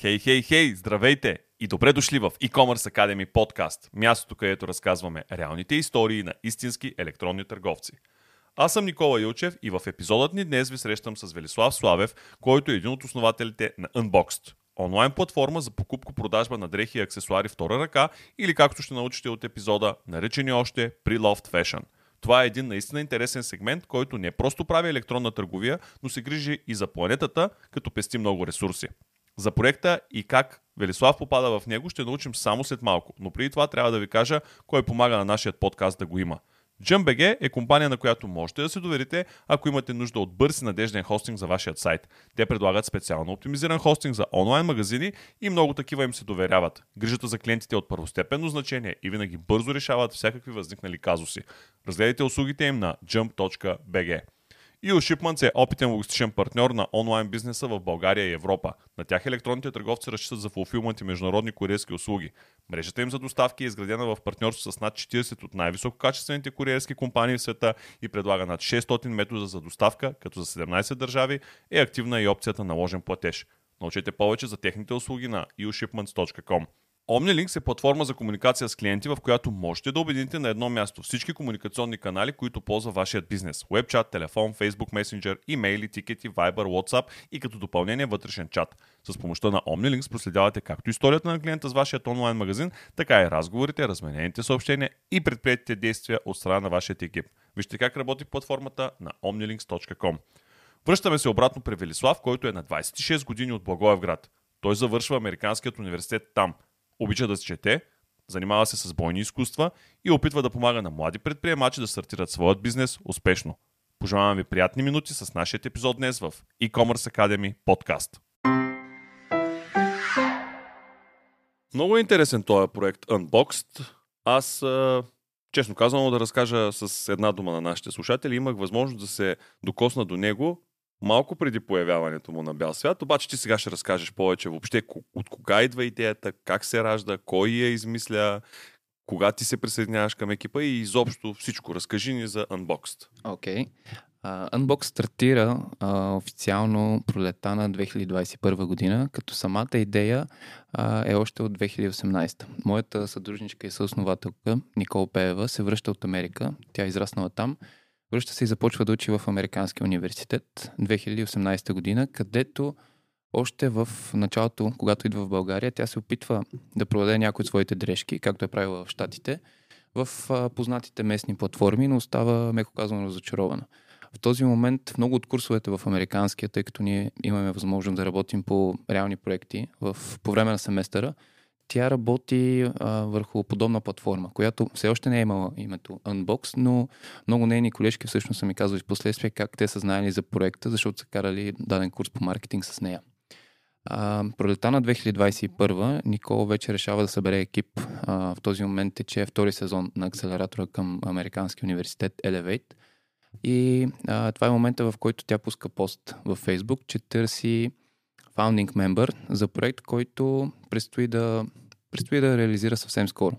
Хей, хей, хей, здравейте и добре дошли в e-commerce Academy подкаст, мястото, където разказваме реалните истории на истински електронни търговци. Аз съм Никола Илчев и в епизодът ни днес ви срещам с Велислав Славев, който е един от основателите на Unboxed, онлайн платформа за покупко-продажба на дрехи и аксесуари втора ръка или както ще научите от епизода, наречени още Pre-Loved Fashion. Това е един наистина интересен сегмент, който не просто прави електронна търговия, но се грижи и за планетата, като пести много ресурси. За проекта и как Велислав попада в него ще научим само след малко, но преди това трябва да ви кажа кой помага на нашия подкаст да го има. JumpBG е компания, на която можете да се доверите, ако имате нужда от бърз и надежден хостинг за вашият сайт. Те предлагат специално оптимизиран хостинг за онлайн магазини и много такива им се доверяват. Грижата за клиентите е от първостепенно значение и винаги бързо решават всякакви възникнали казуси. Разгледайте услугите им на jump.bg. EU Shipments е опитен логистичен партньор на онлайн бизнеса в България и Европа. На тях електронните търговци разчитат за фулфилмент и международни куриерски услуги. Мрежата им за доставки е изградена в партньорство с над 40 от най-висококачествените куриерски компании в света и предлага над 600 метода за доставка, като за 17 държави е активна и опцията на ложен платеж. Научете повече за техните услуги на eushipments.com. OmniLinks е платформа за комуникация с клиенти, в която можете да обедините на едно място всички комуникационни канали, които ползва вашият бизнес. Webchat, телефон, Facebook Messenger, имейли, тикети, Viber, WhatsApp и като допълнение вътрешен чат. С помощта на OmniLinks проследявате както историята на клиента с вашият онлайн магазин, така и разговорите, разменените съобщения и предприятите действия от страна на вашия екип. Вижте как работи платформата на omnilinks.com. Връщаме се обратно при Велислав, който е на 26 години от Благоевград. Той завършва Американският университет там – обича да се чете, занимава се с бойни изкуства и опитва да помага на млади предприемачи да стартират своят бизнес успешно. Пожелавам ви приятни минути с нашия епизод днес в e-commerce Academy подкаст. Много е интересен този проект Unboxed. Аз, честно казано, да разкажа с една дума на нашите слушатели, имах възможност да се докосна до него малко преди появяването му на бял свят, обаче ти сега ще разкажеш повече въобще от кога идва идеята, как се ражда, кой я измисля, кога ти се присъединяваш към екипа и изобщо всичко. Разкажи ни за Unboxed. Окей. Okay. Uh, Unbox стартира uh, официално пролета на 2021 година, като самата идея uh, е още от 2018. Моята съдружничка и съоснователка Никол Пеева се връща от Америка. Тя е израснала там Връща се и започва да учи в Американския университет 2018 година, където още в началото, когато идва в България, тя се опитва да продаде някои от своите дрежки, както е правила в Штатите, в познатите местни платформи, но остава, меко казано, разочарована. В този момент много от курсовете в американския, тъй като ние имаме възможност да работим по реални проекти в, по време на семестъра, тя работи а, върху подобна платформа, която все още не е имала името Unbox, но много нейни колежки всъщност са ми казвали в последствие как те са знаели за проекта, защото са карали даден курс по маркетинг с нея. А, пролета на 2021 Никола вече решава да събере екип. А, в този момент тече втори сезон на акселератора към Американски университет Elevate. И а, това е момента, в който тя пуска пост във Facebook, че търси founding member за проект, който предстои да, предстои да реализира съвсем скоро.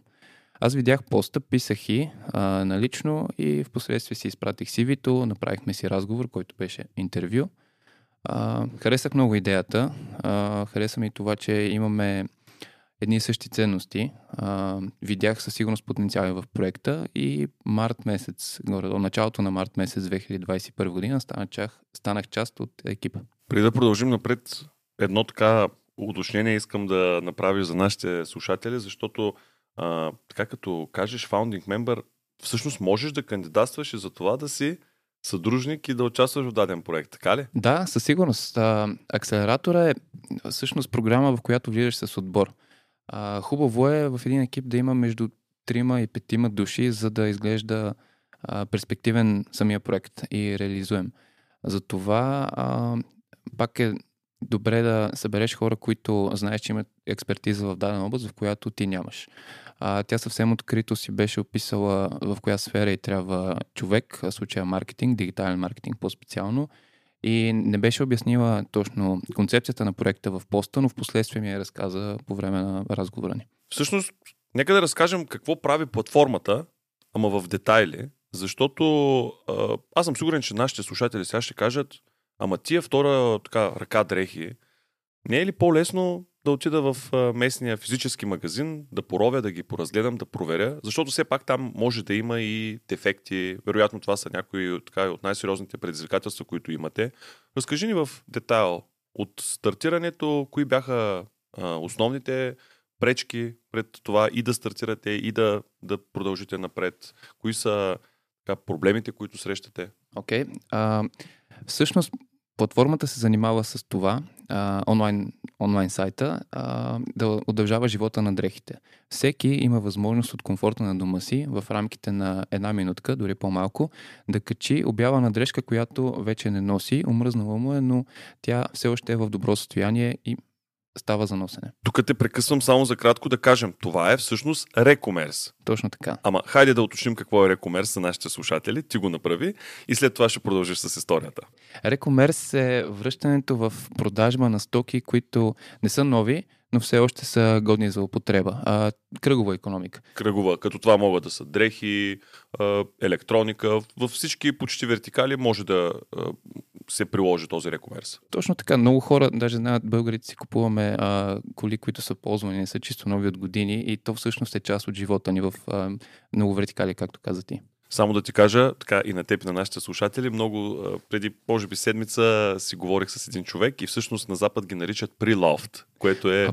Аз видях поста, писах и а, налично и в последствие си изпратих CV-то, направихме си разговор, който беше интервю. А, харесах много идеята. А, хареса ми това, че имаме едни и същи ценности. А, видях със сигурност потенциали в проекта и март месец, горе началото на март месец 2021 година станах, станах част от екипа. Преди да продължим напред, едно така уточнение искам да направя за нашите слушатели, защото а, така като кажеш founding member, всъщност можеш да кандидатстваш и за това да си съдружник и да участваш в даден проект, така ли? Да, със сигурност. А, акселератора е всъщност програма, в която влизаш с отбор. А, хубаво е в един екип да има между трима и петима души, за да изглежда а, перспективен самия проект и реализуем. Затова а, пак е добре да събереш хора, които знаеш, че имат експертиза в дадена област, в която ти нямаш. А, тя съвсем открито си беше описала в коя сфера и трябва човек, в случая маркетинг, дигитален маркетинг по-специално. И не беше обяснила точно концепцията на проекта в поста, но в последствие ми я разказа по време на разговора ни. Всъщност, нека да разкажем какво прави платформата, ама в детайли, защото аз съм сигурен, че нашите слушатели сега ще кажат, Ама тия втора така ръка дрехи, не е ли по-лесно да отида в местния физически магазин, да поровя, да ги поразгледам, да проверя, защото все пак там може да има и дефекти. Вероятно това са някои така, от най-сериозните предизвикателства, които имате. Разкажи ни в детайл от стартирането, кои бяха а, основните пречки пред това и да стартирате, и да, да продължите напред? Кои са така, проблемите, които срещате? Окей. Okay. всъщност, платформата се занимава с това, а, онлайн, онлайн сайта, а, да удължава живота на дрехите. Всеки има възможност от комфорта на дома си, в рамките на една минутка, дори по-малко, да качи обява на дрежка, която вече не носи, омръзнала му е, но тя все още е в добро състояние и става за носене. Тук те прекъсвам само за кратко да кажем. Това е всъщност рекомерс. Точно така. Ама хайде да уточним какво е рекомерс за нашите слушатели. Ти го направи и след това ще продължиш с историята. Рекомерс е връщането в продажба на стоки, които не са нови, но все още са годни за употреба. А, кръгова економика. Кръгова, като това могат да са дрехи, електроника. Във всички почти вертикали може да се приложи този рекомерс. Точно така. Много хора, даже знаят, българите си купуваме а, коли, които са ползвани, не са чисто нови от години и то всъщност е част от живота ни в а, много вертикали, както каза ти. Само да ти кажа, така и на теб и на нашите слушатели, много преди, може би, седмица си говорих с един човек и всъщност на Запад ги наричат прилофт, което е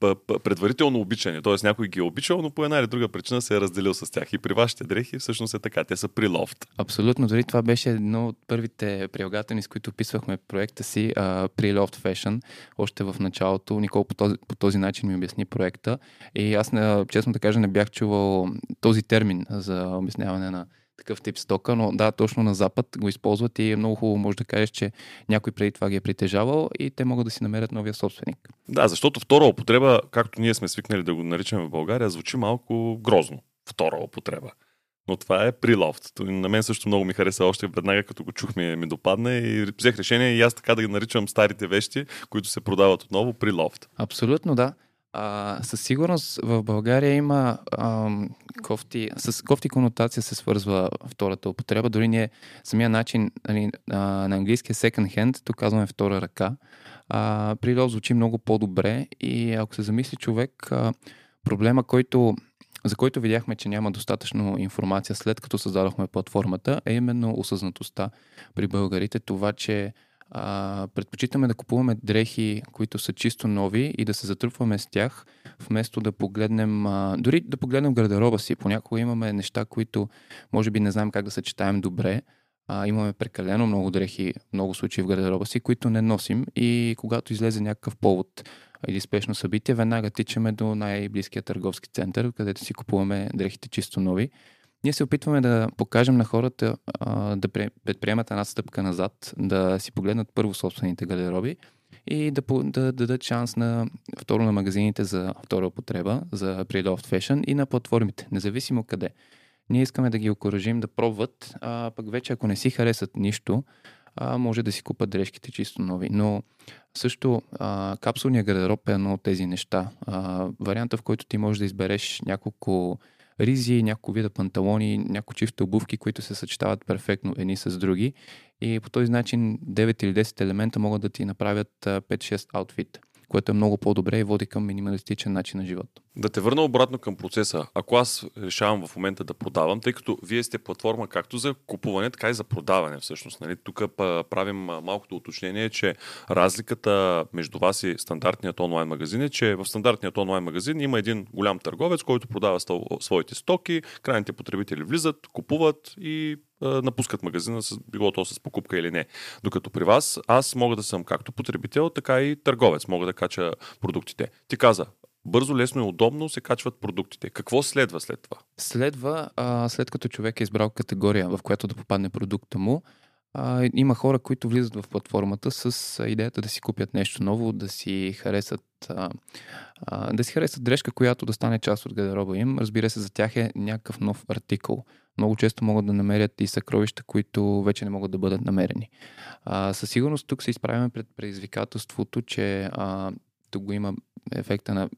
п- предварително обичане. Тоест някой ги е обичал, но по една или друга причина се е разделил с тях. И при вашите дрехи всъщност е така. Те са прилофт. Абсолютно. Дори това беше едно от първите прилагателни, с които описвахме проекта си, Прилофт Fashion, още в началото. Никол по този, по този начин ми обясни проекта. И аз, честно да кажа, не бях чувал този термин за обясняване на такъв тип стока, но да, точно на Запад го използват и е много хубаво може да кажеш, че някой преди това ги е притежавал и те могат да си намерят новия собственик. Да, защото втора употреба, както ние сме свикнали да го наричаме в България, звучи малко грозно. Втора употреба. Но това е прилофт. На мен също много ми хареса още веднага, като го чухме, ми допадне и взех решение и аз така да ги наричам старите вещи, които се продават отново, прилофт. Абсолютно, да. А, със сигурност в България има а, кофти, с кофти конотация се свързва втората употреба. Дори ние самия начин нали, а, на английски е second hand, тук казваме втора ръка. А, Прилов звучи много по-добре и ако се замисли човек, а, проблема, който за който видяхме, че няма достатъчно информация след като създадохме платформата, е именно осъзнатостта при българите. Това, че а, предпочитаме да купуваме дрехи, които са чисто нови и да се затрупваме с тях, вместо да погледнем, а, дори да погледнем гардероба си. Понякога имаме неща, които може би не знаем как да съчетаем добре. А, имаме прекалено много дрехи, много случаи в гардероба си, които не носим и когато излезе някакъв повод или спешно събитие, веднага тичаме до най-близкия търговски център, където си купуваме дрехите чисто нови. Ние се опитваме да покажем на хората да предприемат една стъпка назад, да си погледнат първо собствените гардероби и да, да, да дадат шанс на второ на магазините за втора употреба, за pre-loved fashion и на платформите, независимо къде. Ние искаме да ги окоръжим да пробват, а пък вече ако не си харесат нищо, а, може да си купат дрежките чисто нови. Но също а, капсулния гардероб е едно от тези неща. А, варианта, в който ти можеш да избереш няколко ризи, няколко вида панталони, няколко чифта обувки, които се съчетават перфектно едни с други. И по този начин 9 или 10 елемента могат да ти направят 5-6 аутфит, което е много по-добре и води към минималистичен начин на живот. Да те върна обратно към процеса. Ако аз решавам в момента да продавам, тъй като вие сте платформа както за купуване, така и за продаване всъщност. Нали? Тук правим малкото уточнение, че разликата между вас и стандартният онлайн магазин е, че в стандартният онлайн магазин има един голям търговец, който продава своите стоки, крайните потребители влизат, купуват и напускат магазина, било то с покупка или не. Докато при вас аз мога да съм както потребител, така и търговец. Мога да кача продуктите. Ти каза, бързо, лесно и удобно се качват продуктите. Какво следва след това? Следва, а, след като човек е избрал категория, в която да попадне продукта му, а, има хора, които влизат в платформата с идеята да си купят нещо ново, да си харесат а, а, да си харесат дрежка, която да стане част от гардероба им. Разбира се, за тях е някакъв нов артикул. Много често могат да намерят и съкровища, които вече не могат да бъдат намерени. А, със сигурност тук се изправяме пред предизвикателството, че а, тук го има ефекта на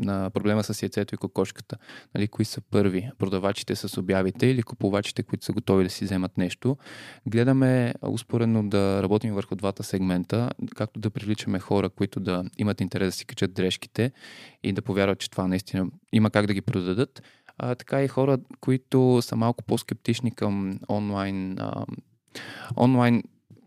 на проблема с яйцето и кокошката. Нали, кои са първи? Продавачите с обявите или купувачите, които са готови да си вземат нещо. Гледаме успоредно да работим върху двата сегмента, както да привличаме хора, които да имат интерес да си качат дрежките и да повярват, че това наистина има как да ги продадат. А, така и хора, които са малко по-скептични към онлайн, а, онлайн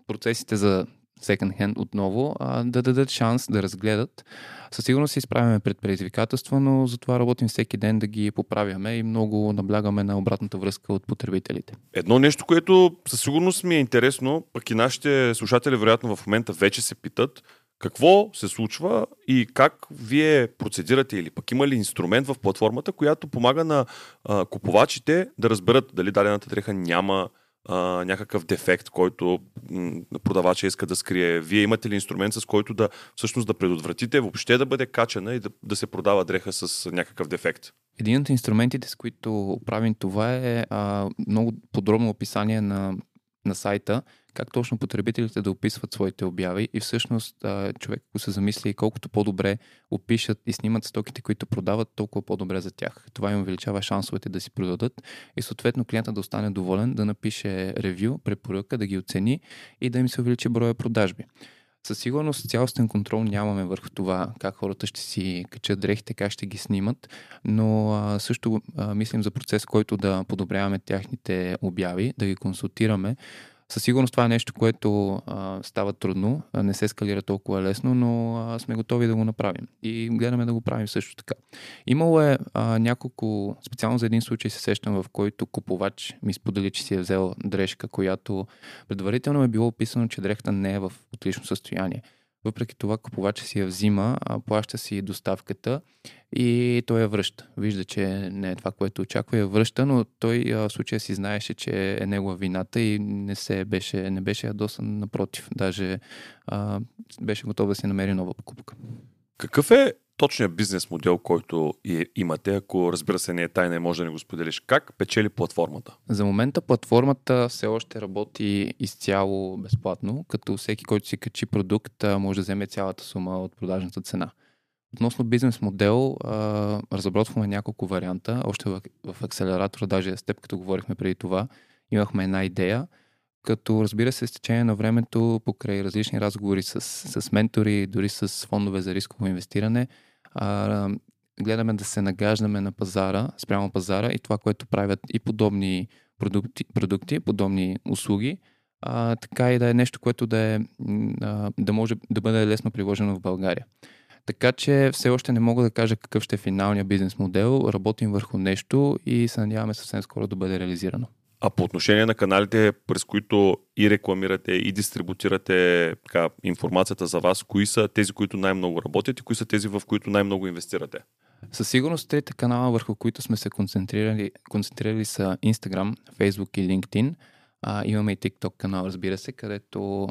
процесите за second hand отново, а, да дадат шанс да разгледат. Със сигурност се изправяме пред предизвикателства, но затова работим всеки ден да ги поправяме и много наблягаме на обратната връзка от потребителите. Едно нещо, което със сигурност ми е интересно, пък и нашите слушатели вероятно в момента вече се питат, какво се случва и как вие процедирате или пък има ли инструмент в платформата, която помага на а, купувачите да разберат дали дадената дреха няма някакъв дефект, който продавача иска да скрие. Вие имате ли инструмент, с който да всъщност да предотвратите въобще да бъде качена и да, да се продава дреха с някакъв дефект? Един от инструментите, с които правим това е а, много подробно описание на, на сайта, как точно потребителите да описват своите обяви и всъщност човек, ако се замисли колкото по-добре опишат и снимат стоките, които продават, толкова по-добре за тях. Това им увеличава шансовете да си продадат и съответно клиента да остане доволен, да напише ревю, препоръка, да ги оцени и да им се увеличи броя продажби. Със сигурност цялостен контрол нямаме върху това как хората ще си качат дрехите, как ще ги снимат, но а, също а, мислим за процес, който да подобряваме тяхните обяви, да ги консултираме, със сигурност това е нещо, което а, става трудно, а не се скалира толкова лесно, но а, сме готови да го направим. И гледаме да го правим също така. Имало е а, няколко, специално за един случай се сещам, в който купувач ми сподели, че си е взел дрежка, която предварително е било описано, че дрехата не е в отлично състояние. Въпреки това купувача си я взима, плаща си доставката и той я връща. Вижда, че не е това, което очаква, я връща, но той в случая си знаеше, че е негова вината и не, се беше, не беше ядосан, напротив. Даже а, беше готов да си намери нова покупка. Какъв е точният бизнес модел, който имате, ако разбира се не е тайна и може да не го споделиш. Как печели платформата? За момента платформата все още работи изцяло безплатно, като всеки, който си качи продукт, може да вземе цялата сума от продажната цена. Относно бизнес модел, разработваме няколко варианта. Още в, в акселератора, даже с теб, като говорихме преди това, имахме една идея, като разбира се, с течение на времето, покрай различни разговори с, с ментори, дори с фондове за рисково инвестиране, гледаме да се нагаждаме на пазара, спрямо пазара и това, което правят и подобни продукти, продукти подобни услуги, а, така и да е нещо, което да, е, а, да може да бъде лесно приложено в България. Така че все още не мога да кажа какъв ще е финалният бизнес модел. Работим върху нещо и се надяваме съвсем скоро да бъде реализирано. А по отношение на каналите, през които и рекламирате, и дистрибутирате така, информацията за вас, кои са тези, които най-много работят и кои са тези, в които най-много инвестирате? Със сигурност трите канала, върху които сме се концентрирали, концентрирали са Instagram, Facebook и LinkedIn. А, имаме и TikTok канал, разбира се, където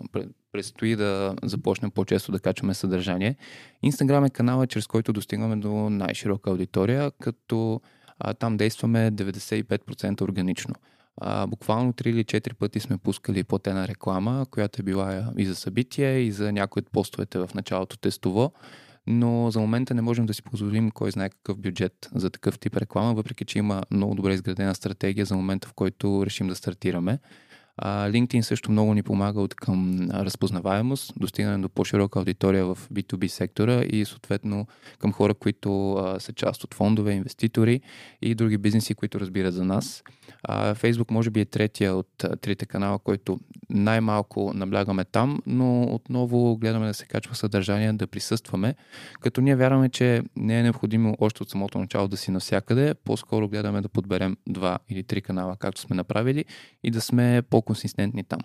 предстои да започнем по-често да качваме съдържание. Instagram е канала, чрез който достигаме до най-широка аудитория, като а, там действаме 95% органично. А, буквално 3 или 4 пъти сме пускали платена реклама, която е била и за събития, и за някои от постовете в началото тестово. Но за момента не можем да си позволим кой знае какъв бюджет за такъв тип реклама, въпреки че има много добре изградена стратегия за момента, в който решим да стартираме. А, LinkedIn също много ни помага от към разпознаваемост, достигане до по-широка аудитория в B2B сектора и съответно към хора, които а, са част от фондове, инвеститори и други бизнеси, които разбират за нас. А, Facebook може би е третия от а, трите канала, който най-малко наблягаме там, но отново гледаме да се качва съдържание, да присъстваме, като ние вярваме, че не е необходимо още от самото начало да си навсякъде, по-скоро гледаме да подберем два или три канала, както сме направили и да сме по по-консистентни там.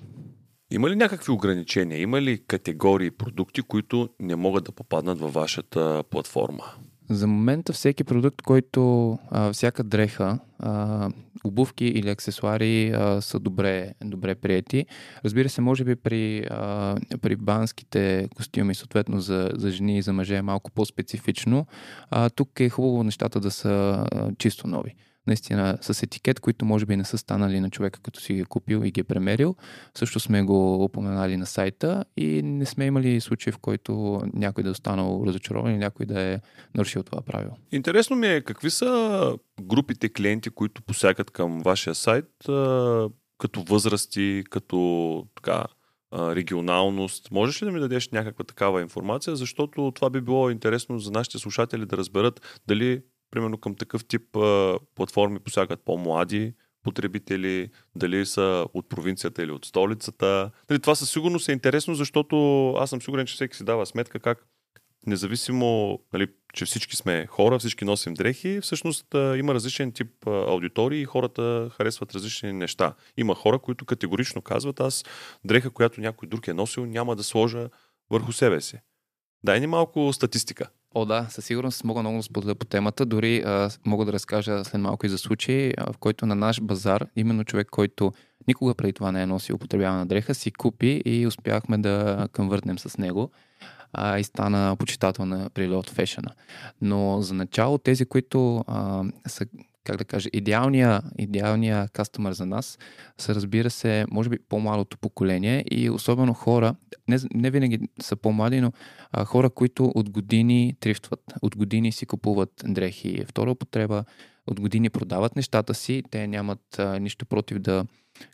Има ли някакви ограничения? Има ли категории продукти, които не могат да попаднат във вашата платформа? За момента всеки продукт, който а, всяка дреха, а, обувки или аксесуари а, са добре, добре прияти. Разбира се, може би при, а, при банските костюми, съответно за, за жени и за мъже е малко по-специфично. А, тук е хубаво нещата да са а, чисто нови наистина с етикет, които може би не са станали на човека, като си ги е купил и ги е премерил. Също сме го упоменали на сайта и не сме имали случай, в който някой да е останал разочарован или някой да е нарушил това правило. Интересно ми е какви са групите клиенти, които посягат към вашия сайт, като възрасти, като така, регионалност. Можеш ли да ми дадеш някаква такава информация, защото това би било интересно за нашите слушатели да разберат дали, примерно, към такъв тип а, платформи посягат по-млади потребители, дали са от провинцията или от столицата. Дали, това със сигурност е интересно, защото аз съм сигурен, че всеки си дава сметка как независимо, нали, че всички сме хора, всички носим дрехи, всъщност а, има различен тип а, аудитории и хората харесват различни неща. Има хора, които категорично казват, аз дреха, която някой друг е носил, няма да сложа върху себе си. Дай ни малко статистика. О, да, със сигурност мога много да споделя по темата. Дори а, мога да разкажа след малко и за случай, а, в който на наш базар, именно човек, който никога преди това не е носил употребявана дреха, си купи и успяхме да конвъртнем с него а, и стана почитател на прилет фешена. Но за начало тези, които а, са как да кажа, идеалния, идеалния кастомер за нас са, разбира се, може би по-малото поколение и особено хора, не, не винаги са по-млади, но а, хора, които от години трифтват, от години си купуват дрехи. Втора употреба, от години продават нещата си, те нямат а, нищо против да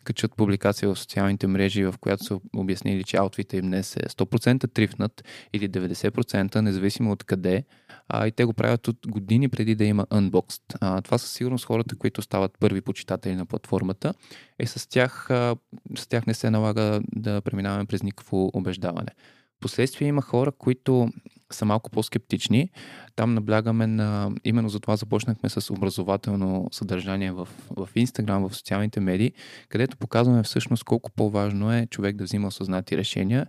качат публикация в социалните мрежи, в която са обяснили, че аутфита им днес е 100% трифнат или 90%, независимо от къде. А, и те го правят от години преди да има unboxed. А, това са сигурност хората, които стават първи почитатели на платформата. И е, с тях, а, с тях не се налага да преминаваме през никакво убеждаване. Последствие има хора, които са малко по-скептични. Там наблягаме на... Именно за това започнахме с образователно съдържание в, в Instagram, в социалните медии, където показваме всъщност колко по-важно е човек да взима осъзнати решения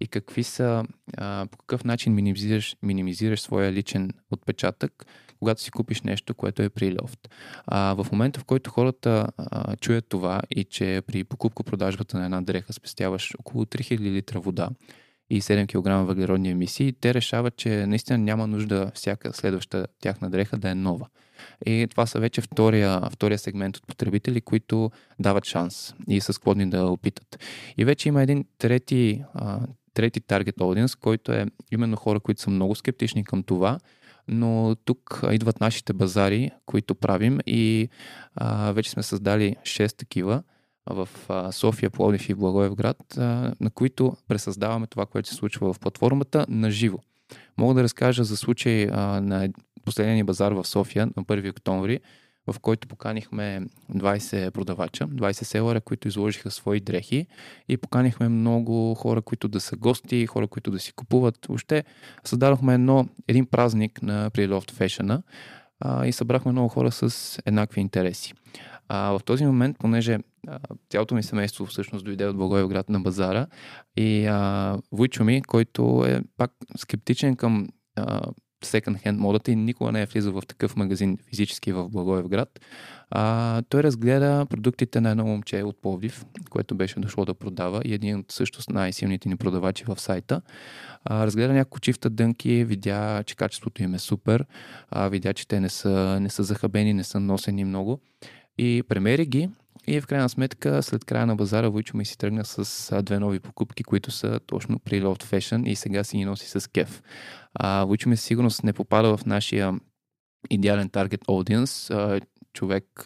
и какви са, а, по какъв начин минимизираш, минимизираш своя личен отпечатък, когато си купиш нещо, което е при лофт. А, в момента, в който хората а, чуят това и че при покупко-продажбата на една дреха спестяваш около 3000 литра вода, и 7 кг въглеродни емисии, те решават, че наистина няма нужда всяка следваща тяхна дреха да е нова. И това са вече втория, втория сегмент от потребители, които дават шанс и са склонни да опитат. И вече има един трети, трети таргет аудиенс, който е именно хора, които са много скептични към това, но тук идват нашите базари, които правим и а, вече сме създали 6 такива, в София, Пловдив и Благоевград, на които пресъздаваме това, което се случва в платформата на живо. Мога да разкажа за случай на последния базар в София на 1 октомври, в който поканихме 20 продавача, 20 селера, които изложиха свои дрехи и поканихме много хора, които да са гости, хора, които да си купуват. Въобще създадохме едно, един празник на Preloved Fashion и събрахме много хора с еднакви интереси. А, в този момент, понеже цялото ми семейство всъщност дойде от Благоевград на базара и а, Войчо ми, който е пак скептичен към секонд-хенд модата и никога не е влизал в такъв магазин физически в Благоевград. А, той разгледа продуктите на едно момче от Пловдив, което беше дошло да продава и един от също най-силните ни продавачи в сайта. А, разгледа няколко чифта дънки, видя, че качеството им е супер, а, видя, че те не са, не са захабени, не са носени много и премери ги и в крайна сметка, след края на базара, Войчо ми си тръгна с две нови покупки, които са точно при Loft Fashion и сега си ги носи с кеф. А, Войчо ми сигурност не попада в нашия идеален таргет аудиенс, човек,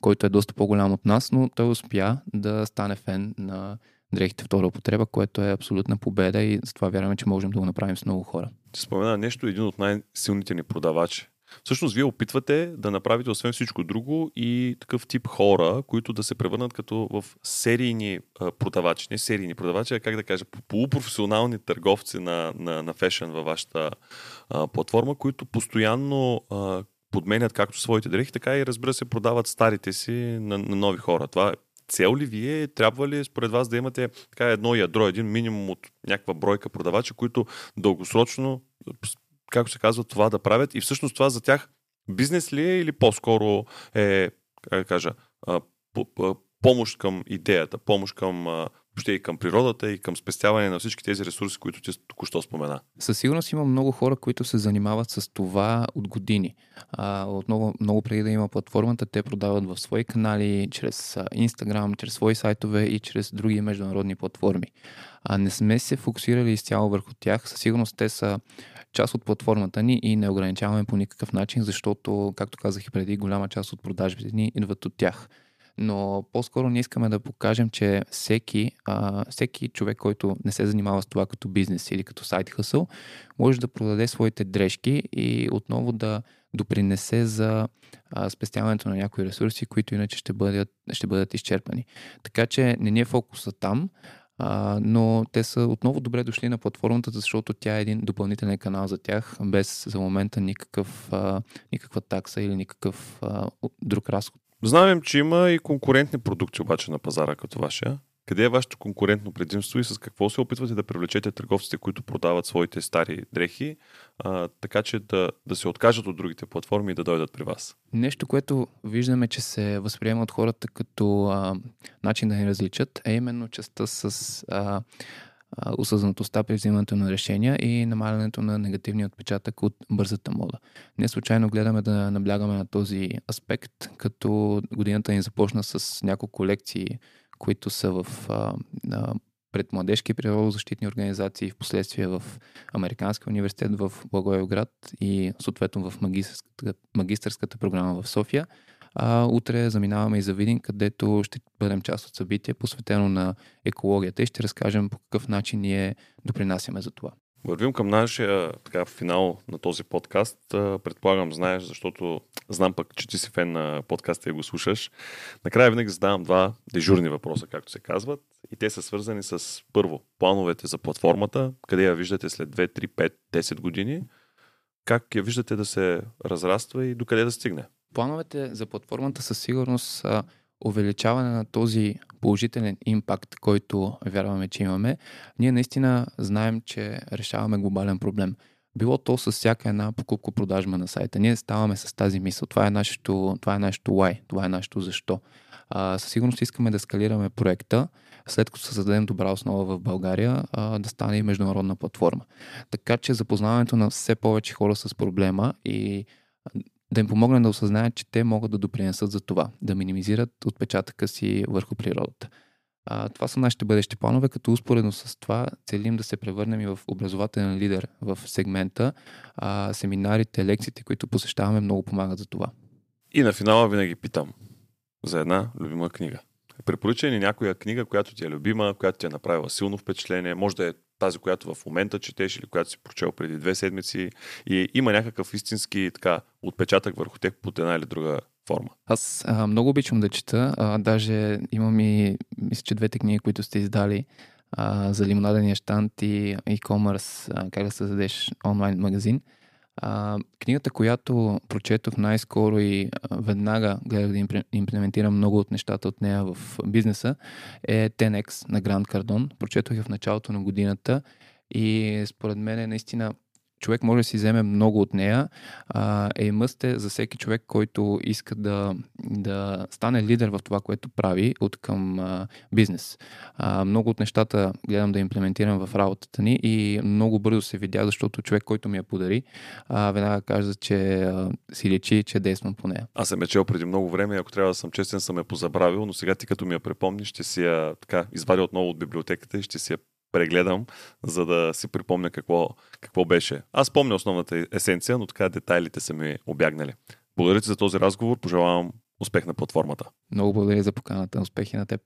който е доста по-голям от нас, но той успя да стане фен на дрехите втора употреба, което е абсолютна победа и затова вярваме, че можем да го направим с много хора. Ти спомена нещо, един от най-силните ни продавачи Всъщност, вие опитвате да направите, освен всичко друго, и такъв тип хора, които да се превърнат като в серийни продавачи. Не серийни продавачи, а как да кажа, полупрофесионални търговци на, на, на фешен във вашата а, платформа, които постоянно а, подменят както своите дрехи, така и разбира се продават старите си на, на нови хора. Това е цел ли вие? Трябва ли според вас да имате така едно ядро, един минимум от някаква бройка продавачи, които дългосрочно както се казва, това да правят и всъщност това за тях бизнес ли е или по-скоро е, как да кажа, помощ към идеята, помощ към въобще и към природата, и към спестяване на всички тези ресурси, които ти току-що спомена. Със сигурност има много хора, които се занимават с това от години. Отново, много преди да има платформата, те продават в свои канали, чрез Instagram, чрез свои сайтове и чрез други международни платформи. Не сме се фокусирали изцяло върху тях. Със сигурност те са част от платформата ни и не ограничаваме по никакъв начин, защото, както казах и преди, голяма част от продажбите ни идват от тях но по-скоро ние искаме да покажем, че всеки, а, всеки човек, който не се занимава с това като бизнес или като сайт хъсъл, може да продаде своите дрежки и отново да допринесе за а, спестяването на някои ресурси, които иначе ще бъдат, ще бъдат изчерпани. Така че не ни е фокуса там, а, но те са отново добре дошли на платформата, защото тя е един допълнителен канал за тях, без за момента никакъв, а, никаква такса или никакъв а, друг разход. Знаем, че има и конкурентни продукти обаче на пазара като вашия. Къде е вашето конкурентно предимство и с какво се опитвате да привлечете търговците, които продават своите стари дрехи, а, така че да, да се откажат от другите платформи и да дойдат при вас? Нещо, което виждаме, че се възприема от хората като а, начин да ни различат, е именно частта с а, осъзнатостта при взимането на решения и намалянето на негативния отпечатък от бързата мода. Не случайно гледаме да наблягаме на този аспект, като годината ни започна с няколко лекции, които са в а, а, пред младежки природозащитни организации, в последствие в Американския университет в Благоевград и съответно в магистърската, магистърската програма в София. А утре заминаваме и за Видин, където ще бъдем част от събитие, посветено на екологията и ще разкажем по какъв начин ние допринасяме за това. Вървим към нашия така, финал на този подкаст. Предполагам, знаеш, защото знам пък, че ти си фен на подкаста и го слушаш. Накрая винаги задавам два дежурни въпроса, както се казват. И те са свързани с първо, плановете за платформата, къде я виждате след 2, 3, 5, 10 години, как я виждате да се разраства и докъде да стигне. Плановете за платформата със сигурност са увеличаване на този положителен импакт, който вярваме, че имаме. Ние наистина знаем, че решаваме глобален проблем. Било то с всяка една покупко-продажба на сайта. Ние ставаме с тази мисъл. Това е нашето, това е нашето why, това е нашето защо. А, със сигурност искаме да скалираме проекта, след като създадем добра основа в България, а, да стане и международна платформа. Така че запознаването на все повече хора с проблема и да им помогне да осъзнаят, че те могат да допринесат за това, да минимизират отпечатъка си върху природата. А, това са нашите бъдещи планове, като успоредно с това целим да се превърнем и в образователен лидер в сегмента. А, семинарите, лекциите, които посещаваме, много помагат за това. И на финала винаги питам за една любима книга. Препоръча ни някоя книга, която ти е любима, която ти е направила силно впечатление. Може да е тази, която в момента четеш или която си прочел преди две седмици и има някакъв истински така, отпечатък върху теб под една или друга форма. Аз а, много обичам да чета. А, даже имам и, мисля, че двете книги, които сте издали а, за лимонадения штант и e-commerce, а, как да създадеш онлайн магазин. А, книгата, която прочетох най-скоро и веднага гледах да имплементирам много от нещата от нея в бизнеса, е 10X на Гранд Кардон. Прочетох я в началото на годината и според мен е наистина човек може да си вземе много от нея. А, е е за всеки човек, който иска да, да стане лидер в това, което прави от към бизнес. Много от нещата гледам да имплементирам в работата ни и много бързо се видя, защото човек, който ми я подари, веднага каза, че а, си лечи, че действам по нея. Аз съм я чел преди много време ако трябва да съм честен, съм я позабравил, но сега ти като ми я припомниш, ще си я така извадя отново от библиотеката и ще си я прегледам, за да си припомня какво, какво беше. Аз помня основната есенция, но така детайлите са ми обягнали. Благодаря ти за този разговор. Пожелавам успех на платформата. Много благодаря за поканата. Успехи на теб.